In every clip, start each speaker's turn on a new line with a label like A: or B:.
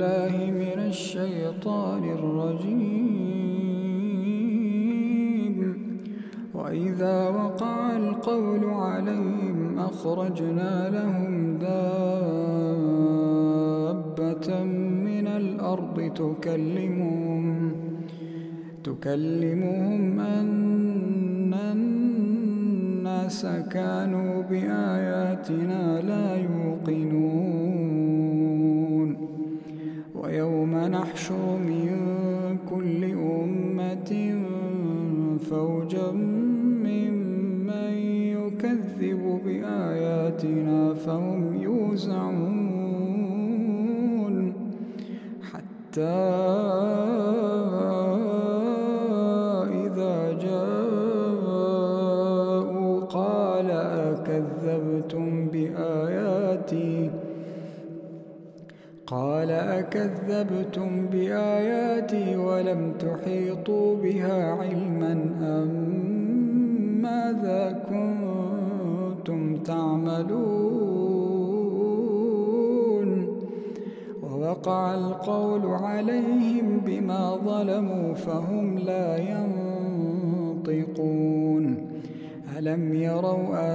A: بالله من الشيطان الرجيم. وإذا وقع القول عليهم أخرجنا لهم دابة من الأرض تكلمهم تكلمهم أن الناس كانوا بآياتنا لا يوقنون. ويوم نحشر من كل أمة فوجا ممن يكذب بآياتنا فهم يوزعون حتى أكذبتم بآياتي قال أكذبتم بآياتي ولم تحيطوا بها علما أم ماذا كنتم تعملون؟ ووقع القول عليهم بما ظلموا فهم لا ينطقون. ألم يروا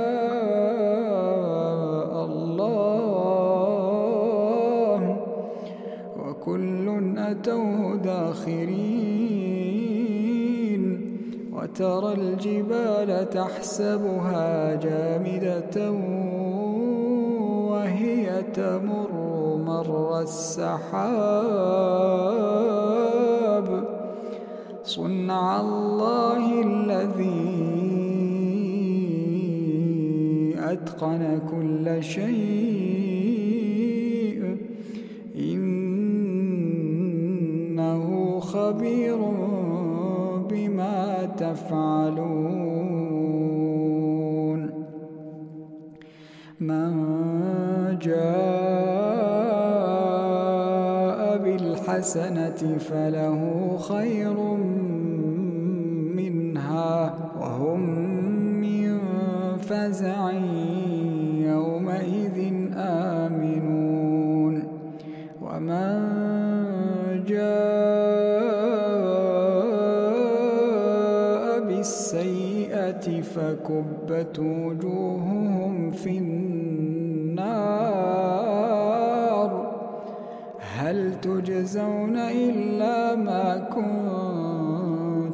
A: وكل أتوه داخرين وترى الجبال تحسبها جامدة وهي تمر مر السحاب. صنع الله الذي أتقن كل شيء. إنه خبير بما تفعلون. من جاء بالحسنة فله خير منها وهم من فزع يومئذ آمنون. ومن بالسيئة فكبت وجوههم في النار. هل تجزون إلا ما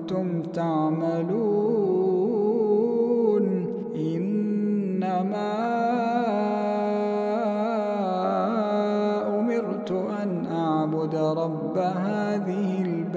A: كنتم تعملون؟ إنما